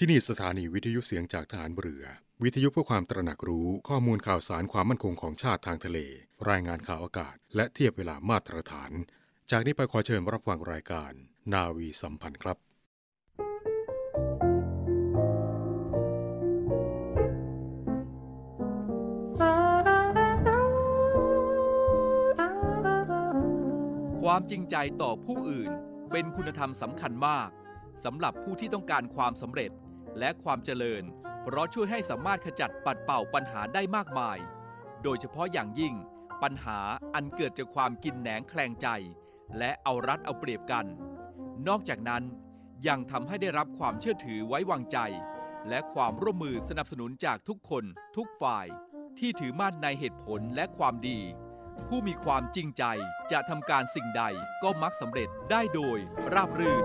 ที่นี่สถานีวิทยุเสียงจากฐานเรือ วิทยุเพื่อความตระหนักรู้ข้อมูลข่าวสารความมั่นคงของชาติทางทะเล รายงานข่าวอากาศ และเทียบเวลามาตรฐาน จากนี้ไปขอเชิญรับฟังรายการ นาวีสัมพันธ์ครับความจริงใจต่อผู้อื่นเป็นคุณธรรมสำคัญมากสำหรับผู้ที่ต้องการความสำเร็จ และความเจริญ เพราะช่วยให้สามารถขจัดปัดเป่าปัญหาได้มากมาย โดยเฉพาะอย่างยิ่ง ปัญหาอันเกิดจากความกินแหนงแคลงใจ และเอารัดเอาเปรียบกัน นอกจากนั้นยังทำให้ได้รับความเชื่อถือไว้วางใจ และความร่วมมือสนับสนุนจากทุกคน ทุกฝ่าย ที่ถือมั่นในเหตุผลและความดี ผู้มีความจริงใจจะทำการสิ่งใดก็มักสำเร็จได้โดยราบรื่น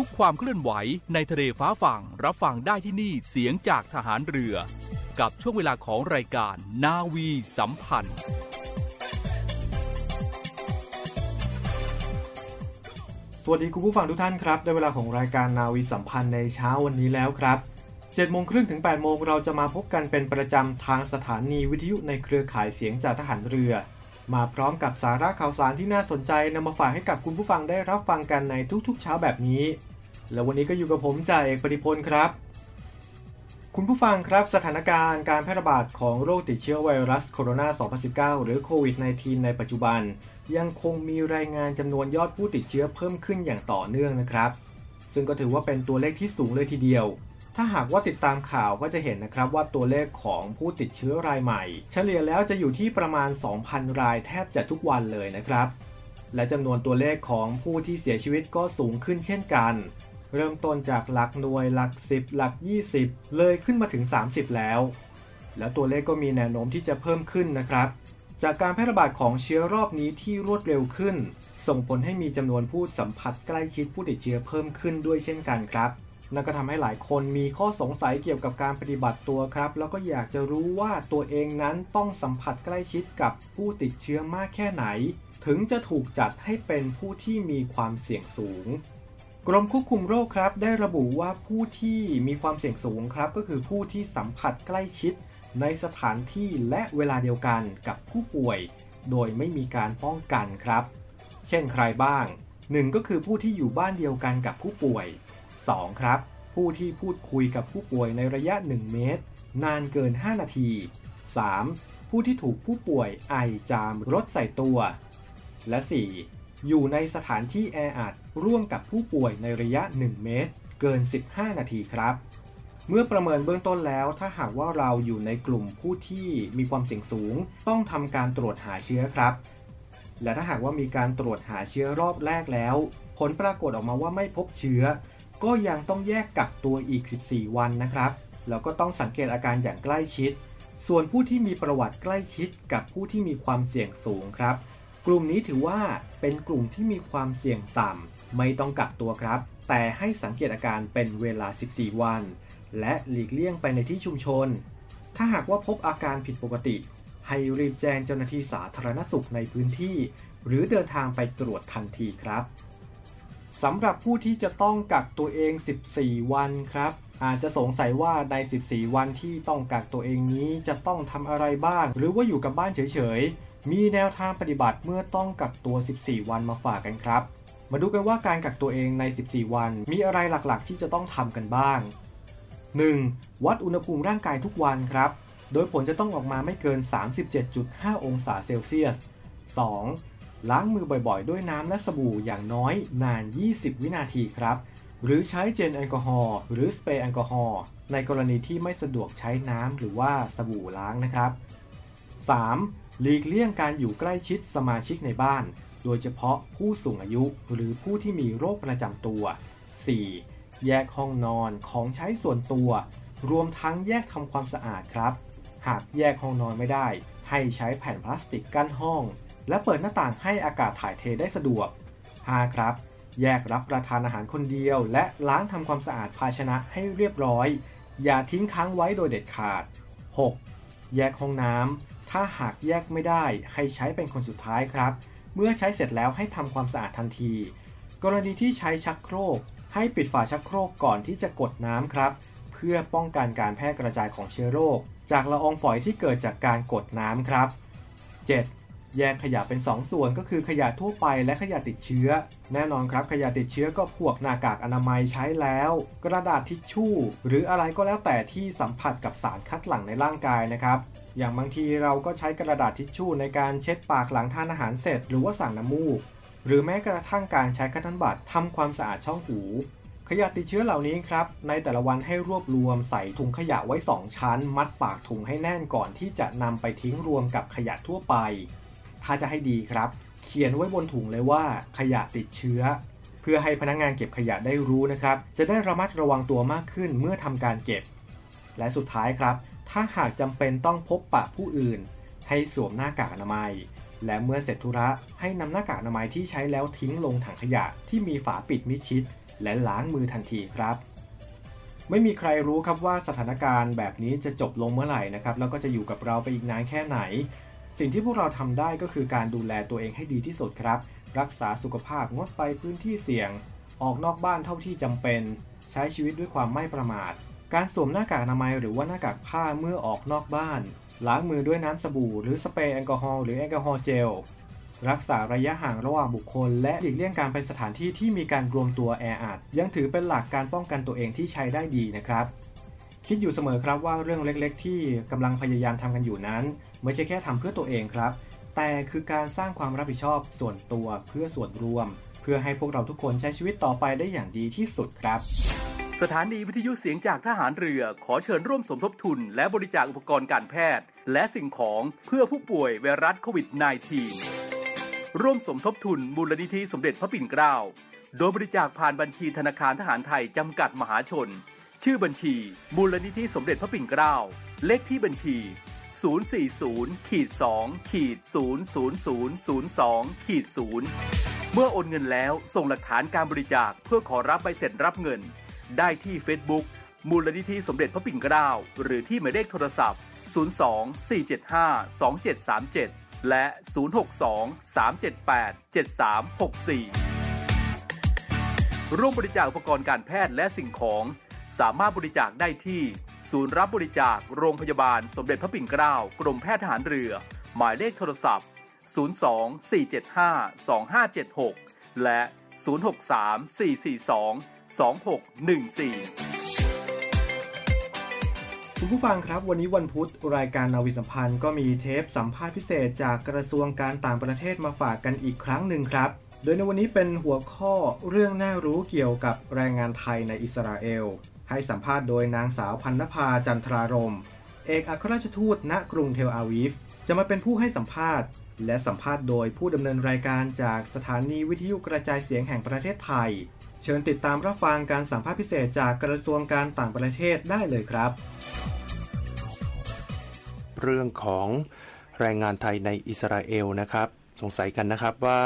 ทุกความเคลื่อนไหวในทะเลฟ้าฝั่งรับฟังได้ที่นี่เสียงจากทหารเรือ กับช่วงเวลาของรายการนาวีสัมพันธ์ สวัสดีคุณผู้ฟังทุกท่านครับได้เวลาของรายการนาวีสัมพันธ์ในเช้าวันนี้แล้วครับ7โมงครึ่งถึง8โมงเราจะมาพบกันเป็นประจำทางสถานีวิทยุในเครือข่ายเสียงจากทหารเรือ มาพร้อมกับสาระข่าวสารที่น่าสนใจนำมาฝากให้กับคุณผู้ฟังได้รับฟังกันในทุกๆ เช้าแบบนี้ แล้ววันนี้ก็อยู่กับผมจ่าเอกปฏิพลครับ คุณผู้ฟังครับสถานการณ์การแพร่ระบาดของโรคติดเชื้อไวรัสโคโรนา 2019 หรือโควิด -19 ในปัจจุบัน ยังคงมีรายงานจำนวนยอดผู้ติดเชื้อเพิ่มขึ้นอย่างต่อเนื่องนะครับ ซึ่งก็ถือว่าเป็นตัวเลขที่สูงเลยทีเดียว ถ้าหากว่าติดตามข่าวก็จะเห็นนะครับว่าตัวเลขของผู้ติดเชื้อรายใหม่ เฉลี่ยแล้วจะอยู่ที่ประมาณ 2,000 รายแทบจะทุกวันเลยนะครับ และจำนวนตัวเลขของผู้ที่เสียชีวิตก็สูงขึ้นเช่นกัน เริ่มต้นจากหลักหน่วยหลัก 10 หลัก 20 เลยขึ้นมาถึง 30 แล้ว แล้วตัวเลขก็มีแนวโน้มที่จะเพิ่มขึ้นนะครับ จากการแพร่ระบาดของเชื้อรอบนี้ที่รวดเร็วขึ้น ส่งผลให้มีจำนวนผู้สัมผัสใกล้ชิดผู้ติดเชื้อเพิ่มขึ้นด้วยเช่นกันครับ นั่นก็ทำให้หลายคนมีข้อสงสัยเกี่ยวกับการปฏิบัติตัวครับ แล้วก็อยากจะรู้ว่าตัวเองนั้นต้องสัมผัสใกล้ชิดกับผู้ติดเชื้อมากแค่ไหน ถึงจะถูกจัดให้เป็นผู้ที่มีความเสี่ยงสูง กรมควบคุมโรคครับ ได้ระบุว่าผู้ที่มีความเสี่ยงสูงครับ ก็คือผู้ที่สัมผัสใกล้ชิด ในสถานที่และเวลาเดียวกันกับผู้ป่วย โดยไม่มีการป้องกันครับ เช่นใครบ้าง 1. ก็คือผู้ที่อยู่บ้านเดียวกันกับผู้ป่วย 2. ครับ ผู้ที่พูดคุยกับผู้ป่วยในระยะ 1 เมตร นานเกิน 5 นาที 3. ผู้ที่ถูกผู้ป่วยไอจามรถใส่ตัว และ 4. อยู่ในสถานที่แออัดร่วมกับผู้ป่วยในระยะ 1 เมตร เกิน 15 นาทีครับ เมื่อประเมินเบื้องต้นแล้ว ถ้าหากว่าเราอยู่ในกลุ่มผู้ที่มีความเสี่ยงสูง ต้องทำการตรวจหาเชื้อครับ และถ้าหากว่ามีการตรวจหาเชื้อรอบแรกแล้ว ผลปรากฏออกมาว่าไม่พบเชื้อ ก็ยังต้องแยกกักตัวอีก 14 วันนะครับ แล้วก็ต้องสังเกตอาการอย่างใกล้ชิด ส่วนผู้ที่มีประวัติใกล้ชิดกับผู้ที่มีความเสี่ยงสูงครับ กลุ่มนี้ถือว่าเป็นกลุ่มที่มีความเสี่ยงต่ำไม่ต้องกักตัวครับ แต่ให้สังเกตอาการเป็นเวลา 14 วัน และหลีกเลี่ยงไปในที่ชุมชน ถ้าหากว่าพบอาการผิดปกติ ให้รีบแจ้งเจ้าหน้าที่สาธารณสุขในพื้นที่ หรือเดินทางไปตรวจทันทีครับ สำหรับผู้ที่จะต้องกักตัวเอง 14 วันครับ อาจจะสงสัยว่าใน 14 วันที่ต้องกักตัวเองนี้จะต้องทำอะไรบ้าง หรือว่าอยู่กับบ้านเฉยๆ มีแนวทางปฏิบัติเมื่อต้องกักตัว 14 วันมาฝากกันครับ มาดูกันว่าการกักตัวเองใน 14 วัน มีอะไรหลักๆ ที่จะต้องทำกันบ้าง 1. วัดอุณหภูมิร่างกายทุกวันครับ โดยผลจะต้องออกมาไม่เกิน 37.5 องศาเซลเซียส 2. ล้างมือบ่อยๆ ด้วยน้ำและสบู่อย่างน้อยนาน 20 วินาทีครับ หรือใช้เจลแอลกอฮอล์หรือสเปรย์แอลกอฮอล์ในกรณีที่ไม่สะดวกใช้น้ำหรือว่าสบู่ล้างนะครับ 3. หลีกเลี่ยงการอยู่ใกล้ชิดสมาชิกในบ้าน โดยเฉพาะผู้สูงอายุหรือผู้ที่มีโรคประจำตัว 4. แยกห้องนอนของใช้ส่วนตัว รวมทั้งแยกทำความสะอาดครับ หากแยกห้องนอนไม่ได้ ให้ใช้แผ่นพลาสติกกั้นห้อง และเปิดหน้าต่างให้อากาศถ่ายเทได้สะดวก 5. ครับ แยกรับประทานอาหารคนเดียว และล้างทำความสะอาดภาชนะให้เรียบร้อย อย่าทิ้งค้างไว้โดยเด็ดขาด 6. แยกห้องน้ำถ้าหากแยกไม่ได้ให้ใช้เป็นคนสุดท้ายครับ เมื่อใช้เสร็จแล้วให้ทำความสะอาดทันที กรณีที่ใช้ชักโครก ให้ปิดฝาชักโครกก่อนที่จะกดน้ำครับ เพื่อป้องกันการแพร่กระจายของเชื้อโรค จากละอองฝอยที่เกิดจากการกดน้ำครับ 7. แยกขยะเป็น 2 ส่วนก็คือขยะทั่วไปและขยะติดเชื้อ แน่นอนครับขยะติดเชื้อก็พวกหน้ากากอนามัยใช้แล้ว กระดาษทิชชู่ หรืออะไรก็แล้วแต่ที่สัมผัสกับสารคัดหลั่งในร่างกายนะครับอย่างบางทีเราก็ใช้กระดาษทิชชู่ในการเช็ดปากหลังทานอาหารเสร็จ หรือว่าสั่งน้ำมูก หรือแม้กระทั่งการใช้คัตเติลบัตรทำความสะอาดช่องหู ขยะติดเชื้อเหล่านี้ครับ ในแต่ละวันให้รวบรวมใส่ถุงขยะไว้ 2 ชั้น มัดปากถุงให้แน่นก่อนที่จะนำไปทิ้งรวมกับขยะทั่วไป ถ้าจะให้ดีครับ เขียนไว้บนถุงเลยว่าขยะติดเชื้อ เพื่อให้พนักงานเก็บขยะได้รู้นะครับ จะได้ระมัดระวังตัวมากขึ้นเมื่อทำการเก็บ และสุดท้ายครับ ถ้าหากจำเป็นต้องพบปะผู้อื่น ให้สวมหน้ากากอนามัย และเมื่อเสร็จธุระให้นำหน้ากากอนามัยที่ใช้แล้วทิ้งลงถังขยะที่มีฝาปิดมิดชิด และล้างมือทันทีครับไม่มีใครรู้ครับว่าสถานการณ์แบบนี้จะจบลงเมื่อไหร่นะครับ แล้วก็จะอยู่กับเราไปอีกนานแค่ไหน สิ่งที่พวกเราทำได้ก็คือการดูแลตัวเองให้ดีที่สุดครับ รักษาสุขภาพงดไปพื้นที่เสี่ยง ออกนอกบ้านเท่าที่จำเป็น ใช้ชีวิตด้วยความไม่ประมาท การสวมหน้ากากอนามัยหรือว่าหน้ากากผ้าเมื่อออกนอกบ้าน ล้างมือด้วยน้ำสบู่ หรือสเปรย์แอลกอฮอล์หรือแอลกอฮอล์เจลรักษาระยะห่างระหว่างบุคคล และหลีกเลี่ยงการไปสถานที่ที่มีการรวมตัวแออัดยังถือเป็นหลักการป้องกันตัวเองที่ใช้ได้ดีนะครับ คิดอยู่เสมอครับว่าเรื่องเล็กๆ ที่กำลังพยายามทำกันอยู่นั้น ไม่ใช่แค่ทำเพื่อตัวเองครับ แต่คือการสร้างความรับผิดชอบส่วนตัวเพื่อส่วนรวม เพื่อให้พวกเราทุกคนใช้ชีวิตต่อไปได้อย่างดีที่สุดครับ สถานีวิทยุเสียงจากทหารเรือ ขอเชิญร่วมสมทบทุน และบริจาคอุปกรณ์การแพทย์ และสิ่งของเพื่อผู้ป่วยไวรัสโควิด -19 ร่วมสมทบทุนมูลนิธิสมเด็จพระปิ่นเกล้าโดยบริจาคผ่านบัญชีธนาคารทหารไทยจำกัดมหาชน ชื่อบัญชี มูลนิธิสมเด็จพระปิ่นเกล้า เลขที่บัญชี 040ขีด2ขีด00002ขีด0เมื่อโอนเงินแล้วส่งหลักฐานการบริจาคเพื่อขอรับใบเสร็จรับเงิน ได้ที่ Facebook มูลนิธิสมเด็จพระปิ่นเกล้า หรือที่หมายเลขโทรศัพท์ 02 475 2737 และ 062 378 7364 ร่วมบริจาคอุปกรณ์การแพทย์และสิ่งของ สามารถบริจาคได้ที่ ศูนย์รับบริจาคโรงพยาบาลสมเด็จพระปิ่นเกล้ากรมแพทย์ทหารเรือ หมายเลขโทรศัพท์ 02 475 2576 และ 063 442 2614คุณผู้ฟังครับ วันนี้วันพุธรายการนาวิสัมพันธ์ก็มีเทปสัมภาษณ์พิเศษจากกระทรวงการต่างประเทศมาฝากกันอีกครั้งหนึ่งครับ โดยในวันนี้เป็นหัวข้อเรื่องน่ารู้เกี่ยวกับแรงงานไทยในอิสราเอล ให้สัมภาษณ์โดยนางสาวพันนภาจันทรารม เอกอัครราชทูตณกรุงเทลอาวีฟ จะมาเป็นผู้ให้สัมภาษณ์ และสัมภาษณ์โดยผู้ดำเนินรายการจากสถานีวิทยุกระจายเสียงแห่งประเทศไทย เชิญติดตามรับฟังการสัมภาษณ์พิเศษจากกระทรวงการต่างประเทศได้เลยครับ เรื่องของแรงงานไทยในอิสราเอลนะครับ สงสัยกันนะครับว่า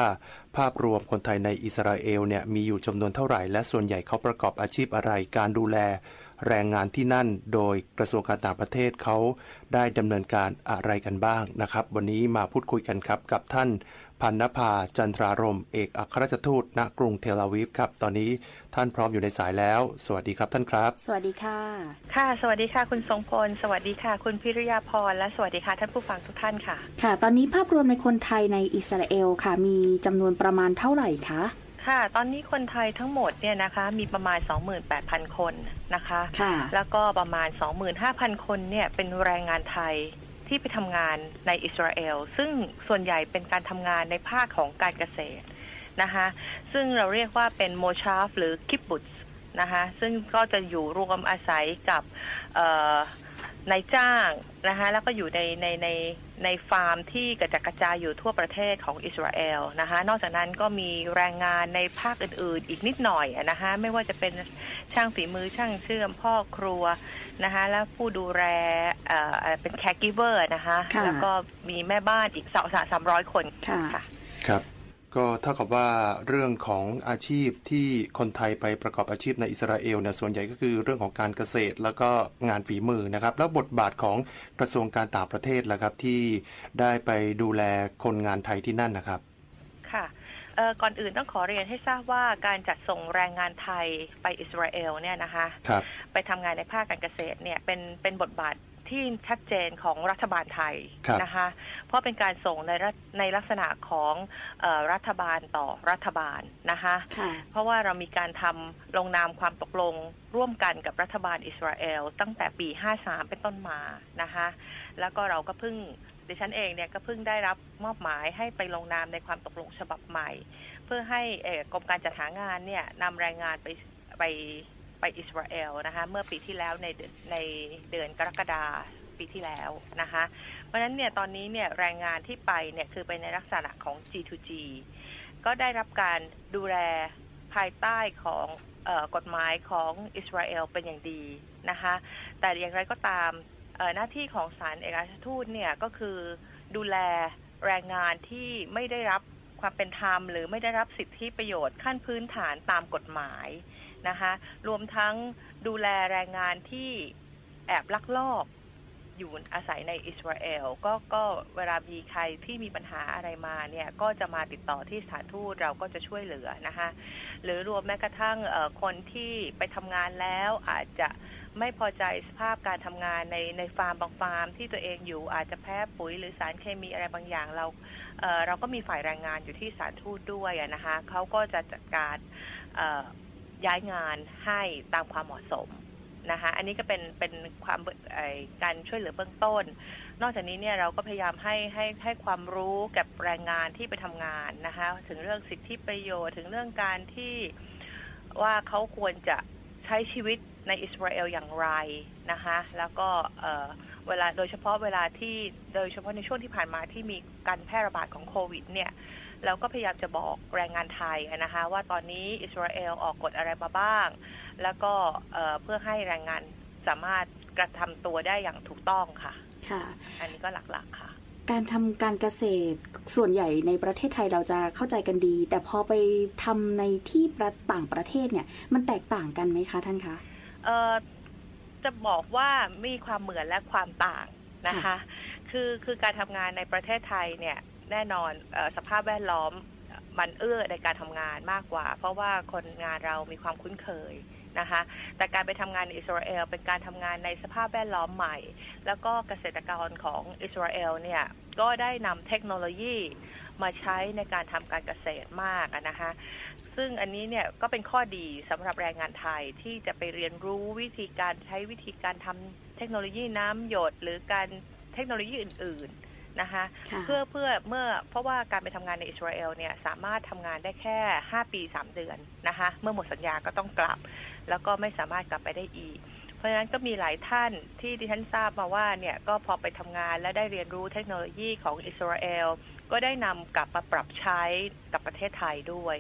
ภาพรวมคนไทยในอิสราเอลเนี่ยมีอยู่จำนวนเท่าไหร่ และส่วนใหญ่เขาประกอบอาชีพอะไรการดูแลแรงงานที่นั่น โดยกระทรวงการต่างประเทศเขาได้ดำเนินการอะไรกันบ้างนะครับ วันนี้มาพูดคุยกันครับกับท่าน พันนภาจันทรารมเอกอัครราชทูตณกรุงเทลอาวีฟครับ ตอนนี้ท่านพร้อมอยู่ในสายแล้ว สวัสดีครับท่านครับ สวัสดีค่ะ ค่ะ สวัสดีค่ะ คุณทรงพล สวัสดีค่ะ คุณพิริยาพรและสวัสดีค่ะท่านผู้ฟังทุกท่านค่ะ ค่ะ ตอนนี้ภาพรวมในคนไทยในอิสราเอลค่ะ มีจำนวนประมาณเท่าไหร่คะค่ะ ตอนนี้คนไทยทั้งหมดเนี่ยนะคะมีประมาณ 28,000 คนนะคะค่ะแล้วก็ประมาณ 25,000 คนเนี่ยเป็นแรงงานไทย ที่ไปทำงานในอิสราเอลซึ่งส่วนใหญ่เป็นการทำงานในภาคของการเกษตรนะคะซึ่งเราเรียกว่าเป็นโมชาฟหรือคิบบุตนะคะซึ่งก็จะอยู่รวมอาศัยกับนายจ้างนะคะแล้วก็อยู่ในในในในฟาร์มที่กระจัดกระจายอยู่ทั่วประเทศของอิสราเอลนะคะนอกจากนั้นก็มีแรงงานในภาคอื่นๆ อีกนิดหน่อยนะคะไม่ว่าจะเป็นช่างฝีมือช่างเชื่อมพ่อครัว นะคะ แล้วผู้ดูแลเอ่อเป็น caregiver นะคะ ค่ะ แล้วก็มีแม่บ้านอีกสองสามร้อยคนค่ะค่ะ ครับ ก็เท่ากับว่าเรื่องของอาชีพที่คนไทยไปประกอบอาชีพในอิสราเอลเนี่ยส่วนใหญ่ก็คือเรื่องของการเกษตร แล้วก็งานฝีมือนะครับ แล้วบทบาทของกระทรวงการต่างประเทศล่ะครับที่ได้ไปดูแลคนงานไทยที่นั่นนะครับ ค่ะเอ่อ ก่อนอื่นต้องขอเรียนให้ทราบว่าการจัดส่งแรงงานไทยไปอิสราเอลเนี่ยนะคะครับไปทำงานในภาคการเกษตรเนี่ยเป็นเป็นบทบาทที่ชัดเจนของรัฐบาลไทยครับนะคะ เพราะเป็นการส่งในรัฐในลักษณะของเออรัฐบาลต่อรัฐบาลนะคะค่ะเพราะว่าเรามีการทำลงนามความตกลงร่วมกันกับรัฐบาลอิสราเอลตั้งแต่ปี 53 เป็นต้นมานะคะ แล้วก็เราก็เพิ่ง ดิฉันเองเนี่ยก็เพิ่งได้รับมอบหมายให้ไปลงนามในความตกลงฉบับใหม่ เพื่อให้กรมการจัดหางานเนี่ยนำแรงงานไปไปไปอิสราเอลนะคะเมื่อปีที่แล้วในในเดือนกรกฎาปีที่แล้วนะคะเพราะฉะนั้นเนี่ยตอนนี้เนี่ยแรงงานที่ไปเนี่ยคือไปในลักษณะของ G2G ก็ได้รับการดูแลภายใต้ของออกฎหมายของอิสราเอลเป็นอย่างดีนะคะแต่อย่างไรก็ตาม หน้าที่ของศาลเอกอัครทูตเนี่ยก็คือดูแลแรงงานที่ไม่ได้รับความเป็นธรรม หรือไม่ได้รับสิทธิประโยชน์ขั้นพื้นฐานตามกฎหมายนะคะรวมทั้งดูแลแรงงานที่แอบลักลอบอยู่อาศัยในอิสราเอลก็ก็เวลามีใครที่มีปัญหาอะไรมาเนี่ยก็จะมาติดต่อที่สถานทูตเราก็จะช่วยเหลือนะคะหรือรวมแม้กระทั่งคนที่ไปทำงานแล้วอาจจะ ไม่พอใจสภาพการทำงานในในฟาร์มบางฟาร์ม ที่ตัวเองอยู่อาจจะแพ้ปุ๋ยหรือสารเคมีอะไรบางอย่างเราเเราก็มีฝ่ายแรงงานอยู่ที่สานทูตด้วยนะคะเขาก็จะจัดการย้ายงานให้ตามความเหมาะสมนะคะอันนี้ก็เป็นเป็นความการช่วยเหลือเบื้องต้น นอกจากนี้เนี่ยเราก็พยายามให้ให้ให้ความรู้กับแรงงานที่ไปทำงานนะคะถึงเรื่องสิทธิประโยชน์ถึงเรื่องการที่ว่าเขาควรจะใช้ชีวิต ในอิสราเอลอย่างไรนะคะแล้วก็เอ่อเวลาโดยเฉพาะเวลาที่โดยเฉพาะในช่วงที่ผ่านมาที่มีการแพร่ระบาดของโควิดเนี่ยเราก็พยายามจะบอกแรงงานไทยนะคะว่าตอนนี้อิสราเอลออกกฎอะไรมาบ้าง แล้วก็เอ่อเพื่อให้แรงงานสามารถกระทำตัวได้อย่างถูกต้องค่ะค่ะ อันนี้ก็หลักๆค่ะการทำการเกษตรส่วนใหญ่ในประเทศไทยเราจะเข้าใจกันดี แต่พอไปทำในที่ประต่างประเทศเนี่ย มันแตกต่างกันไหมคะท่านคะ เอ่อจะบอกว่ามีความเหมือนและความต่างนะคะ คือคือการทำงานในประเทศไทยเนี่ยแน่นอนเออสภาพแวดล้อมมันเอื้อในการทำงานมากกว่า เพราะว่าคนงานเรามีความคุ้นเคยนะคะ แต่การไปทำงานในอิสราเอลเป็นการทำงานในสภาพแวดล้อมใหม่ แล้วก็เกษตรกรของอิสราเอลเนี่ยก็ได้นำเทคโนโลยีมาใช้ในการทำการเกษตรมากอะนะคะ ซึ่งอันนี้เนี่ยก็เป็นข้อดีสำหรับแรงงานไทยที่จะไปเรียนรู้วิธีการใช้วิธีการทำเทคโนโลยีน้ำหยด หรือการเทคโนโลยีอื่น ๆนะคะค่ะเพื่อเพื่อเมื่อเพราะว่าการไปทำงานในอิสราเอลเนี่ยสามารถทำงานได้แค่ 5 ปี 3 เดือนนะคะ เมื่อหมดสัญญาก็ต้องกลับ แล้วก็ไม่สามารถกลับไปได้อีกเพราะฉะนั้นก็มีหลายท่านที่ดิฉันทราบมาว่าเนี่ยก็พอไปทำงานและได้เรียนรู้เทคโนโลยีของอิสราเอลก็ได้นำกลับมาปรับใช้กับประเทศไทยด้วย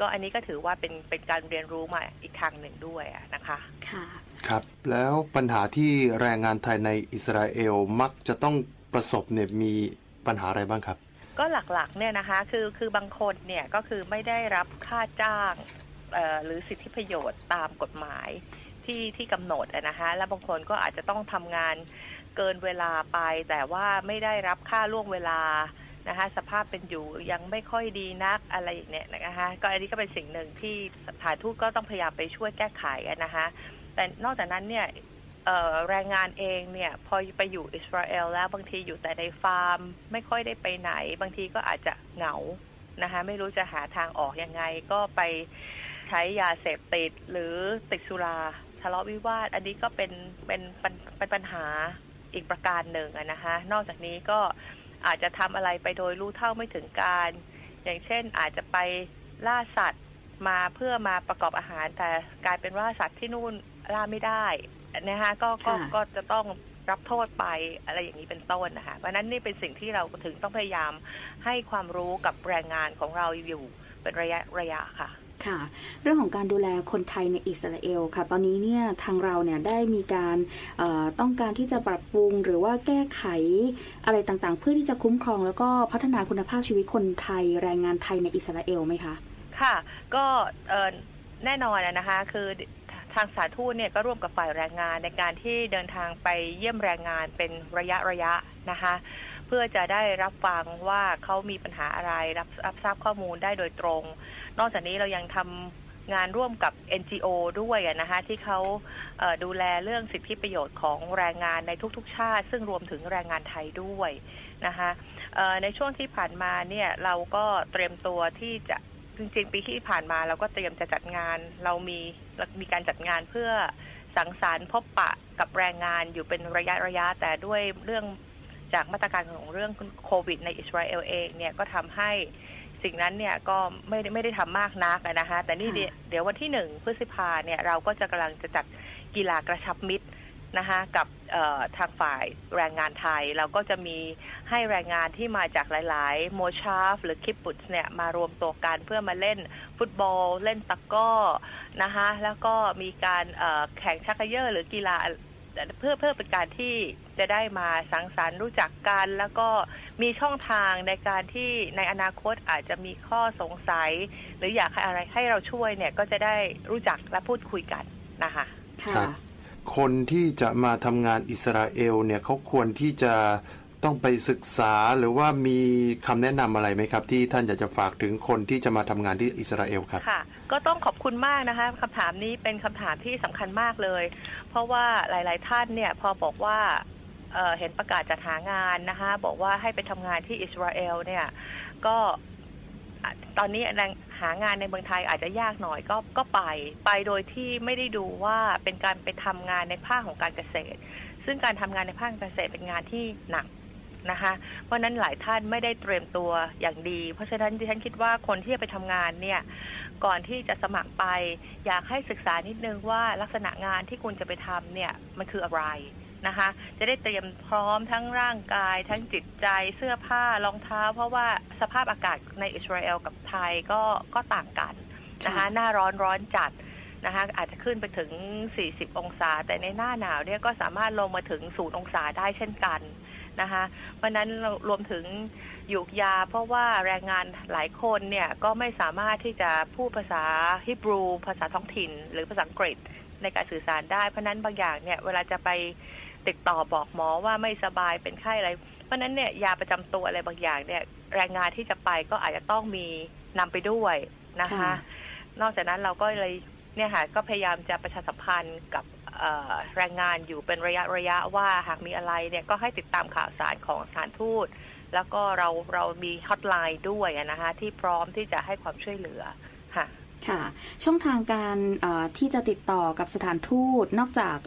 ก็อันนี้ก็ถือว่าเป็นเป็นการเรียนรู้มาอีกทางหนึ่งด้วยอะนะคะค่ะครับ แล้วปัญหาที่แรงงานไทยในอิสราเอลมักจะต้องประสบเนี่ยมีปัญหาอะไรบ้างครับ ก็หลักๆเนี่ยนะคะคือคือบางคนเนี่ยก็คือไม่ได้รับค่าจ้างเอ่อหรือสิทธิประโยชน์ตามกฎหมายที่ที่กำหนดอะนะคะและบางคนก็อาจจะต้องทำงานเกินเวลาไป แต่ว่าไม่ได้รับค่าล่วงเวลา นะคะ สภาพเป็นอยู่ยังไม่ค่อยดีนักอะไรอย่างเนี้ยนะคะก็อันนี้ก็เป็นสิ่งหนึ่งที่สถานทูตก็ต้องพยายามไปช่วยแก้ไขนะคะแต่นอกจากนั้นเนี่ยแรงงานเองเนี่ยพอไปอยู่อิสราเอลแล้วบางทีอยู่แต่ในฟาร์ม ไม่ค่อยได้ไปไหน บางทีก็อาจจะเหงานะคะไม่รู้จะหาทางออกยังไงก็ไปใช้ยาเสพติดหรือติดสุราทะเลาะวิวาท อันนี้ก็เป็นเป็นเป็นเป็นปัญหาอีกประการหนึ่งนะคะ นอกจากนี้ก็ อาจจะทำอะไรไปโดยรู้เท่าไม่ถึงการ อย่างเช่นอาจจะไปล่าสัตว์มาเพื่อมาประกอบอาหาร แต่กลายเป็นว่าสัตว์ที่นู่นล่าไม่ได้นะคะก็ก็ค่ะก็จะต้องรับโทษไปอะไรอย่างนี้เป็นต้นนะคะเพราะนั้นนี่เป็นสิ่งที่เราถึงต้องพยายามให้ความรู้กับแรงงานของเราอยู่เป็นระยะระยะค่ะ ค่ะ เรื่องของการดูแลคนไทยในอิสราเอลค่ะ ตอนนี้เนี่ยทางเราเนี่ยได้มีการต้องการที่จะปรับปรุงหรือว่าแก้ไขอะไรต่างๆ เพื่อที่จะคุ้มครอง แล้วก็พัฒนาคุณภาพชีวิตคนไทยแรงงานไทยในอิสราเอลไหมคะ ค่ะ ก็แน่นอนนะคะคือทางสาทูตเนี่ยก็ร่วมกับฝ่ายแรงงานในการที่เดินทางไปเยี่ยมแรงงานเป็นระยะระยะนะคะ เพื่อจะได้รับฟังว่าเขามีปัญหาอะไรรับรับทราบข้อมูลได้โดยตรง นอกจากนี้เรายังทำงานร่วมกับ NGO ด้วยนะคะที่เขาดูแลเรื่องสิทธิประโยชน์ของแรงงานในทุกๆ ชาติ ซึ่งรวมถึงแรงงานไทยด้วยนะคะในช่วงที่ผ่านมาเนี่ยเราก็เตรียมตัวที่จะจริงๆ ปีที่ผ่านมาเราก็เตรียมจะจัดงาน เรามีมีการจัดงานเพื่อสังสรรค์พบปะกับแรงงานอยู่เป็นระยะระยะแต่ด้วยเรื่องจากมาตรการของเรื่องโควิดในอิสราเอลเองเนี่ยก็ทำให้ สิ่งนั้นเนี่ยก็ไม่ได้ไม่ได้ทำมากนักนะคะ แต่นี่เดี๋ยววันที่หนึ่งพฤษภาเนี่ยเราก็จะกำลังจะจัดกีฬากระชับมิตรนะคะกับทางฝ่ายแรงงานไทย เราก็จะมีให้แรงงานที่มาจากหลาย ๆ โมชาฟ หรือคิปปุตเนี่ยมารวมตัวกันเพื่อมาเล่นฟุตบอล เล่นตะก้อนะคะแล้วก็มีการแข่งชักเยอร์หรือกีฬาเพื่อเพื่อเป็นการที่ จะได้มาสังสรรค์รู้จักกัน แล้วก็มีช่องทางในการที่ในอนาคตอาจจะมีข้อสงสัย หรืออยากให้อะไรให้เราช่วยเนี่ยก็จะได้รู้จักและพูดคุยกันนะคะค่ะ คนที่จะมาทำงานอิสราเอลเนี่ยเขาควรที่จะต้องไปศึกษาหรือว่ามีคำแนะนำอะไรไหมครับ ที่ท่านอยากจะฝากถึงคนที่จะมาทำงานที่อิสราเอลครับค่ะ ก็ต้องขอบคุณมากนะคะคำถามนี้เป็นคำถามที่สำคัญมากเลย เพราะว่าหลาย ๆ ท่านเนี่ยพอบอกว่า เเห็นประกาศจัดหางานนะคะบอกว่าให้ไปทำงานที่อิสราเอลเนี่ยก็ตอนนี้หางานในเมืองไทยอาจจะยากหน่อยก็ก็ไป ไปโดยที่ไม่ได้ดูว่าเป็นการไปทำงานในภาคของการเกษตร ซึ่งการทำงานในภาคเกษตรเป็นงานที่หนักนะคะ เพราะนั้นหลายท่านไม่ได้เตรียมตัวอย่างดี เพราะฉะนั้นดิฉันคิดว่าคนที่จะไปทำงานเนี่ยก่อนที่จะสมัครไป อยากให้ศึกษานิดนึงว่าลักษณะงานที่คุณจะไปทำเนี่ยมันคืออะไร นะคะ จะได้เตรียมพร้อมทั้งร่างกาย ทั้งจิตใจเสื้อผ้ารองเท้า เพราะว่าสภาพอากาศในอิสราเอลกับไทยก็ก็ต่างกันนะคะหน้าร้อนร้อนจัดนะคะอาจจะขึ้นไปถึง 40 องศา แต่ในหน้าหนาวเนี่ยก็สามารถลงมาถึงศูนย์องศาได้เช่นกันนะคะเพราะนั้นรวมถึงยุกยา เพราะว่าแรงงานหลายคนเนี่ยก็ไม่สามารถที่จะพูดภาษาฮิบรู ภาษาท้องถิ่น หรือภาษาอังกฤษในการสื่อสารได้ เพราะนั้นบางอย่างเนี่ยเวลาจะไป ติดต่อบอกหมอว่าไม่สบายเป็นไข้อะไร เพราะนั้นเนี่ยยาประจำตัวอะไรบางอย่างเนี่ยแรงงานที่จะไปก็อาจจะต้องมีนำไปด้วยนะคะ นอกจากนั้นเราก็เลยเนี่ยค่ะก็พยายามจะประชาสัมพันธ์กับแรงงานอยู่เป็นระยะระยะว่าหากมีอะไรเนี่ยก็ให้ติดตามข่าวสารของสถานทูต แล้วก็เราเรามีฮอตไลน์ด้วยนะคะที่พร้อมที่จะให้ความช่วยเหลือค่ะ ค่ะ ช่องทางการที่จะติดต่อกับสถานทูต นอกจาก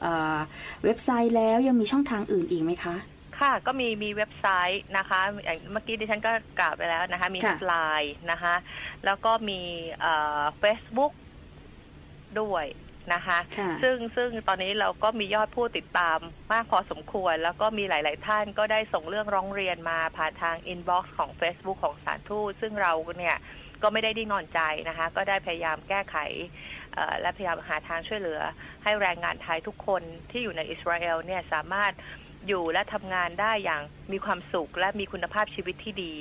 เว็บไซต์แล้วยังมีช่องทางอื่นอีกไหมคะค่ะก็มีมีเว็บไซต์นะคะอย่างเมื่อกี้ดิฉันก็กล่าวไปแล้วนะคะมีไลน์นะคะแล้วก็มีเฟซบุ๊กด้วยนะคะซึ่งซึ่งตอนนี้เราก็มียอดผู้ติดตามมากพอสมควร แล้วก็มีหลาย ๆ ท่านก็ได้ส่งเรื่องร้องเรียนมาผ่านทาง inbox ของ Facebook ของสถานทูตซึ่งเราเนี่ย ก็ไม่ได้นิ่งนอนใจนะคะ ก็ได้พยายามแก้ไขและพยายามหาทางช่วยเหลือ ให้แรงงานไทยทุกคนที่อยู่ในอิสราเอลเนี่ยสามารถอยู่และทำงานได้อย่างมีความสุขและมีคุณภาพชีวิตที่ดี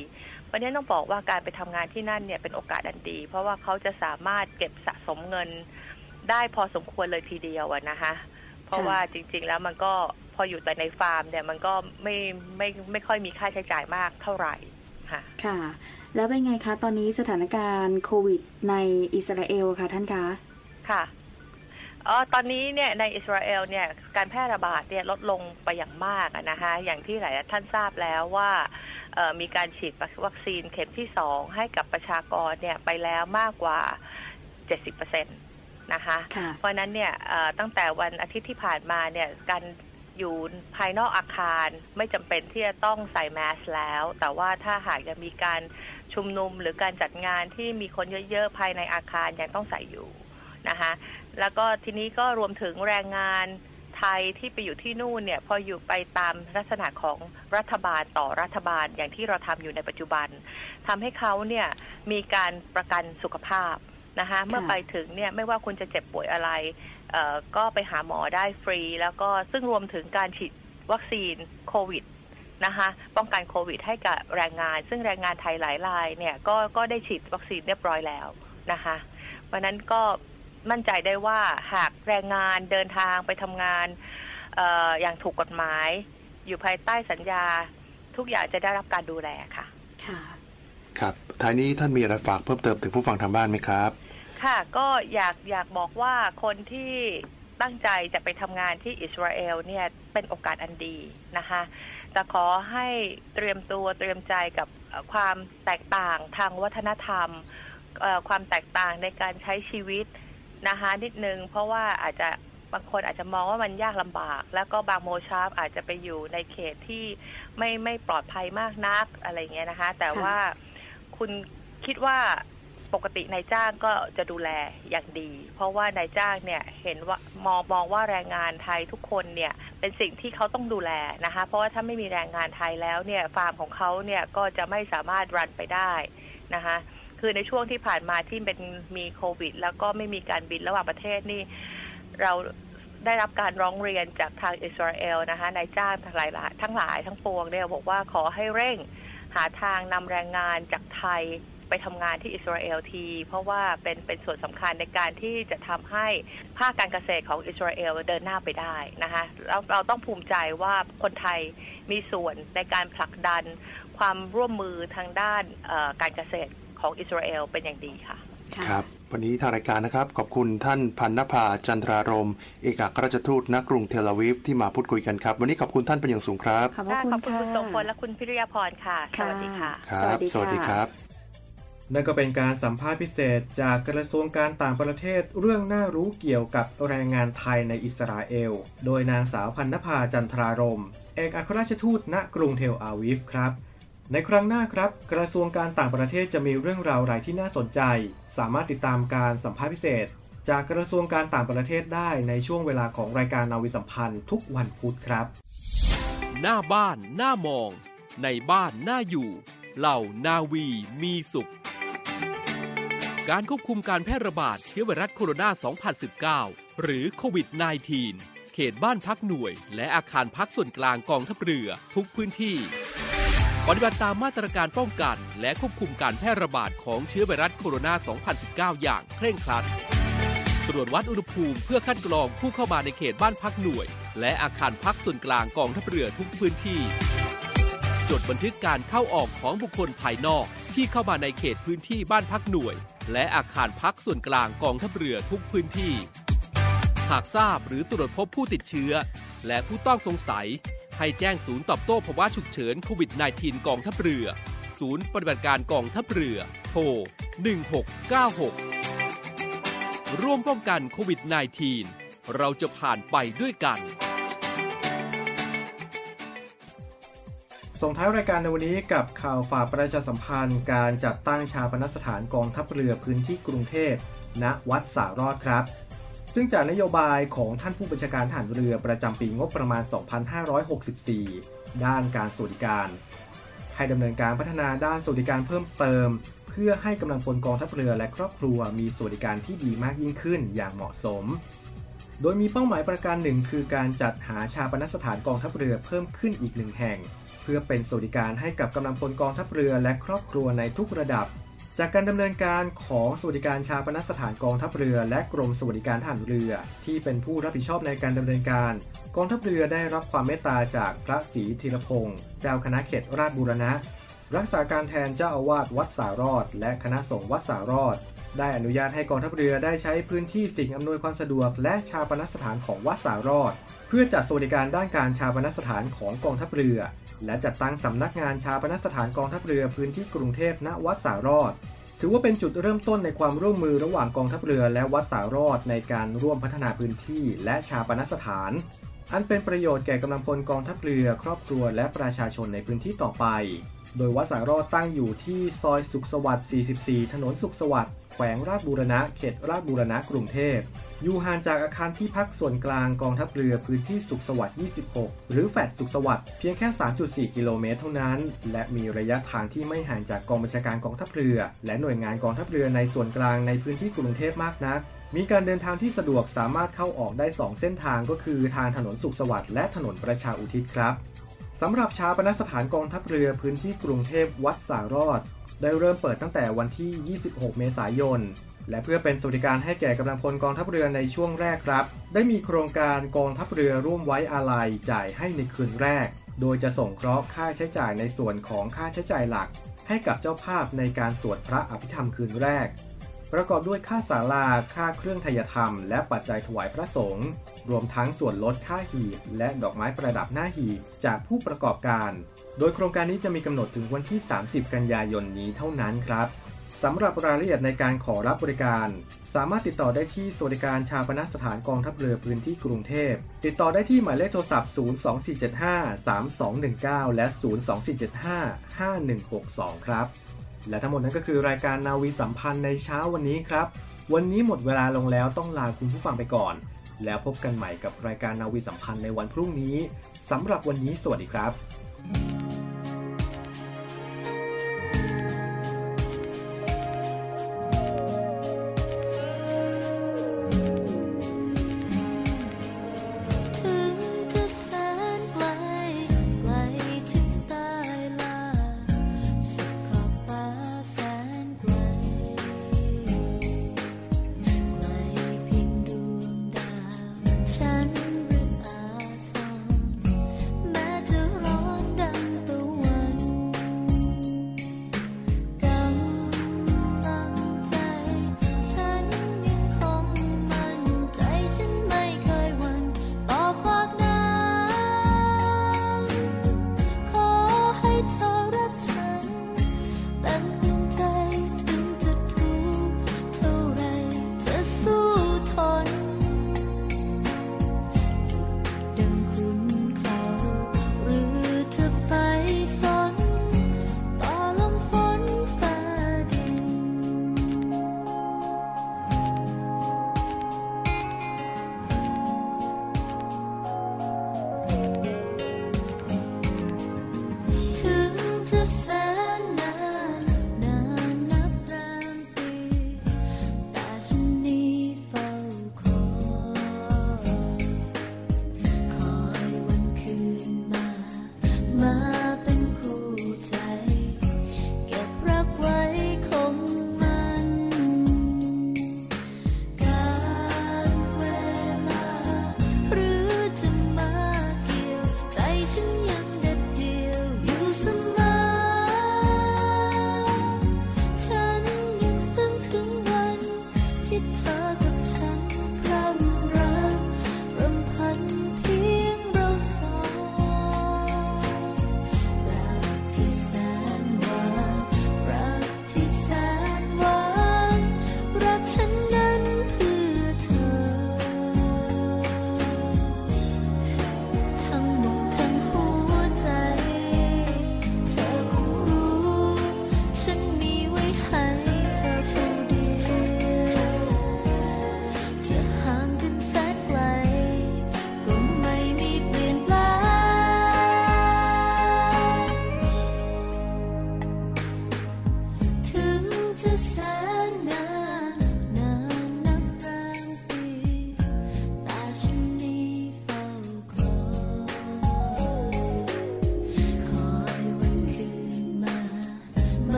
เพราะนี้ต้องบอกว่าการไปทำงานที่นั่นเนี่ยเป็นโอกาสอันดี เพราะว่าเขาจะสามารถเก็บสะสมเงินได้พอสมควรเลยทีเดียวนะคะเพราะว่าจริง ๆ แล้วมันก็พออยู่แต่ในฟาร์มเนี่ยมันก็ไม่ไม่ไม่ค่อยมีค่าใช้จ่ายมากเท่าไหร่ค่ะค่ะ แล้วเป็นไงคะ ตอนนี้สถานการณ์โควิดในอิสราเอลค่ะท่านคะ ค่ะอ๋อตอนนี้เนี่ยในอิสราเอลเนี่ยการแพร่ระบาดเนี่ยลดลงไปอย่างมากนะคะอย่างที่หลายท่านทราบแล้วว่ามีการฉีดวัคซีนเข็มที่สองให้กับประชากรเนี่ยไปแล้วมากกว่า 70%นะคะ เพราะนั้นเนี่ยตั้งแต่วันอาทิตย์ที่ผ่านมาเนี่ยการอยู่ภายนอกอาคารไม่จำเป็นที่จะต้องใส่แมสแล้ว แต่ว่าถ้าหากยังมีการ ชุมนุมหรือการจัดงานที่มีคนเยอะๆภายในอาคารยังต้องใส่อยู่นะคะแล้วก็ทีนี้ก็รวมถึงแรงงานไทยที่ไปอยู่ที่นู่นเนี่ยพออยู่ไปตามลักษณะของรัฐบาลต่อรัฐบาลอย่างที่เราทำอยู่ในปัจจุบันทำให้เขาเนี่ยมีการประกันสุขภาพนะคะเมื่อไปถึงเนี่ยไม่ว่าคุณจะเจ็บป่วยอะไรก็ไปหาหมอได้ฟรี แล้วก็ซึ่งรวมถึงการฉีดวัคซีนโควิด นะคะป้องกันโควิด ให้กับแรงงาน ซึ่งแรงงานไทยหลายรายเนี่ยก็ก็ได้ฉีดวัคซีนเรียบร้อยแล้วนะคะเพราะนั้นก็มั่นใจได้ว่าหากแรงงานเดินทางไปทำงานเอออย่างถูกกฎหมาย อยู่ภายใต้สัญญา ทุกอย่างจะได้รับการดูแลค่ะ ค่ะ ครับท้ายนี้ท่านมีอะไรฝากเพิ่มเติมถึงผู้ฟังทางบ้านไหมครับ ค่ะก็อยากอยากบอกว่าคนที่ตั้งใจจะไปทำงานที่อิสราเอลเนี่ยเป็นโอกาสอันดีนะคะ แต่ขอให้เตรียมตัวเตรียมใจกับความแตกต่างทางวัฒนธรรม ความแตกต่างในการใช้ชีวิตนะคะนิดนึง เพราะว่าอาจจะบางคนอาจจะมองว่ามันยากลำบาก แล้วก็บางโมชาร์ฟอาจจะไปอยู่ในเขตที่ไม่ไม่ปลอดภัยมากนักอะไรเงี้ยนะคะ แต่ว่าคุณคิดว่า ปกตินายจ้างก็จะดูแลอย่างดี เพราะว่านายจ้างเนี่ยเห็นว่ามองมองว่าแรงงานไทยทุกคนเนี่ยเป็นสิ่งที่เขาต้องดูแลนะคะ เพราะว่าถ้าไม่มีแรงงานไทยแล้วเนี่ยฟาร์มของเขาเนี่ยก็จะไม่สามารถรันไปได้นะคะคือในช่วงที่ผ่านมาที่เป็นมีโควิด แล้วก็ไม่มีการบินระหว่างประเทศนี่เราได้รับการร้องเรียนจากทางอิสราเอลนะคะนายจ้างทั้งหลายทั้งหลายทั้งปวงเนี่ยบอกว่าขอให้เร่งหาทางนำแรงงานจากไทย ไปทำงานที่อิสราเอลที เพราะว่าเป็นเป็นส่วนสำคัญในการที่จะทำให้ภาคการเกษตรของอิสราเอลเดินหน้าไปได้นะคะเราเราต้องภูมิใจว่าคนไทยมีส่วนในการผลักดันความร่วมมือทางด้านเอ่อการเกษตรของอิสราเอลเป็นอย่างดีค่ะค่ะครับวันนี้ทางรายการนะครับ ขอบคุณท่านพันนภาจันทรารม เอกอัครราชทูตณกรุงเทลอาวีฟที่มาพูดคุยกันครับ วันนี้ขอบคุณท่านเป็นอย่างสูงครับขอบพระคุณขอบคุณค่ะคุณทรงพลและคุณพิริยาพรค่ะ สวัสดีค่ะครับสวัสดีสวัสดีค่ะครับ นั่นก็เป็นการสัมภาษณ์พิเศษจากกระทรวงการต่างประเทศเรื่องน่ารู้เกี่ยวกับแรงงานไทยในอิสราเอล โดยนางสาวพันนภาจันทรารม เอกอัครราชทูตณกรุงเทลอาวีฟครับ ในครั้งหน้าครับ กระทรวงการต่างประเทศจะมีเรื่องราวอะไรที่น่าสนใจ สามารถติดตามการสัมภาษณ์พิเศษ จากกระทรวงการต่างประเทศได้ในช่วงเวลาของรายการนาวิสัมพันธ์ทุกวันพุธครับ หน้าบ้านหน้ามอง ในบ้านหน้าอยู่เหล่านาวีมีสุข การควบคุมการแพร่ระบาดเชื้อไวรัสโคโรนา 2019 หรือโควิด -19 เขตบ้านพักหน่วย และอาคารพักส่วนกลางกองทัพเรือทุกพื้นที่ ปฏิบัติตามมาตรการป้องกัน และควบคุมการแพร่ระบาดของเชื้อไวรัสโคโรนา 2019 อย่างเคร่งครัด ตรวจวัดอุณหภูมิเพื่อคัดกรองผู้เข้ามาในเขตบ้านพักหน่วย และอาคารพักส่วนกลางกองทัพเรือทุกพื้นที่ จดบันทึกการเข้าออกของบุคคลภายนอกที่เข้ามาในเขตพื้นที่บ้านพักหน่วย และอาคารพักส่วนกลางกองทัพเรือทุกพื้นที่ หากทราบหรือตรวจพบผู้ติดเชื้อ และผู้ต้องสงสัย ให้แจ้งศูนย์ตอบโต้ภาวะฉุกเฉินโควิด -19 กองทัพเรือ ศูนย์ปฏิบัติการกองทัพเรือ โทร 1696 ร่วมป้องกันโควิด -19 เราจะผ่านไปด้วยกัน ส่งท้ายรายการในวันนี้กับข่าวฝากประชาสัมพันธ์ การจัดตั้งชาปนสถานกองทัพเรือพื้นที่กรุงเทพณวัดสารอดครับ ซึ่งจากนโยบายของท่านผู้บัญชาการทหารเรือประจำปีงบประมาณ 2564 ด้านการสวัสดิการ ให้ดำเนินการพัฒนาด้านสวัสดิการเพิ่มเติม เพื่อให้กำลังพลกองทัพเรือและครอบครัวมีสวัสดิการที่ดีมากยิ่งขึ้นอย่างเหมาะสมโดยมีเป้าหมายประการหนึ่งคือการจัดหาชาปนสถานกองทัพเรือเพิ่มขึ้นอีกหนึ่งแห่ง พื่อเป็นสวัสดิการให้กับกำลังพลกองทัพเรือและครอบครัวในทุกระดับ จากการดำเนินการของสวัสดิการชาปนสถานกองทัพเรือและกรมสวัสดิการทหารเรือ ที่เป็นผู้รับผิดชอบในการดำเนินการ กองทัพเรือได้รับความเมตตาจากพระศรีธีรพงศ์เจ้าคณะเขตราชบูรณะ รักษาการแทนเจ้าอาวาสวัดสารอด และคณะสงฆ์วัดสารอดได้อนุญาตให้กองทัพเรือได้ใช้พื้นที่สิ่งอำนวยความสะดวก และชาปนสถานของวัดสารอด เพื่อจัดสวัสดิการด้านการชาปนสถานของกองทัพเรือ และจัดตั้งสำนักงานชาปนสถานกองทัพเรือพื้นที่กรุงเทพณวัดสารอด ถือว่าเป็นจุดเริ่มต้นในความร่วมมือระหว่างกองทัพเรือและวัดสารอดในการร่วมพัฒนาพื้นที่และชาปนสถาน อันเป็นประโยชน์แก่กำลังพลกองทัพเรือ ครอบครัวและประชาชนในพื้นที่ต่อไป โดยวัดสารอดตั้งอยู่ที่ซอยสุขสวัสดิ์ 44 ถนนสุขสวัสดิ์ แขวงราชบูรณะ เขตราชบูรณะกรุงเทพ อยู่ห่างจากอาคารที่พักส่วนกลางกองทัพเรือพื้นที่สุขสวัสดิ์ 26 หรือแฟดสุขสวัสดิ์เพียงแค่ 3.4 กิโลเมตรเท่านั้น และมีระยะทางที่ไม่ห่างจากกองบัญชาการกองทัพเรือ และหน่วยงานกองทัพเรือในส่วนกลางในพื้นที่กรุงเทพมากนักมีการเดินทางที่สะดวกสามารถเข้าออกได้ 2 เส้นทางก็คือทางถนนสุขสวัสดิ์และถนนประชาอุทิศครับสำหรับชาปนสถานกองทัพเรือพื้นที่กรุงเทพวัดสารอด ได้เริ่มเปิดตั้งแต่วันที่ 26 เมษายน และเพื่อเป็นสวัสดิการให้แก่กำลังพลกองทัพเรือในช่วงแรกครับ ได้มีโครงการกองทัพเรือร่วมไว้อาลัยจ่ายให้ในคืนแรก โดยจะส่งเคราะห์ค่าใช้จ่ายในส่วนของค่าใช้จ่ายหลัก ให้กับเจ้าภาพในการสวดพระอภิธรรมคืนแรก ประกอบด้วยค่าศาลา ค่าเครื่องทยธรรม และปัจจัยถวายพระสงฆ์รวมทั้งส่วนลดค่าหีบและดอกไม้ประดับหน้าหีบจากผู้ประกอบการ โดยโครงการนี้จะมีกำหนดถึงวันที่ 30 กันยายนนี้เท่านั้นครับสำหรับรายละเอียดในการขอรับบริการ สามารถติดต่อได้ที่สวัสดิการชาปนสถานกองทัพเรือพื้นที่กรุงเทพ ติดต่อได้ที่หมายเลขโทรศัพท์ 024753219 และ 024755162 ครับ และทั้งหมดนั้นก็คือรายการนาวีสัมพันธ์ในเช้าวันนี้ครับ วันนี้หมดเวลาลงแล้วต้องลาคุณผู้ฟังไปก่อน แล้วพบกันใหม่กับรายการนาวีสัมพันธ์ในวันพรุ่งนี้สำหรับวันนี้สวัสดีครับ ถึ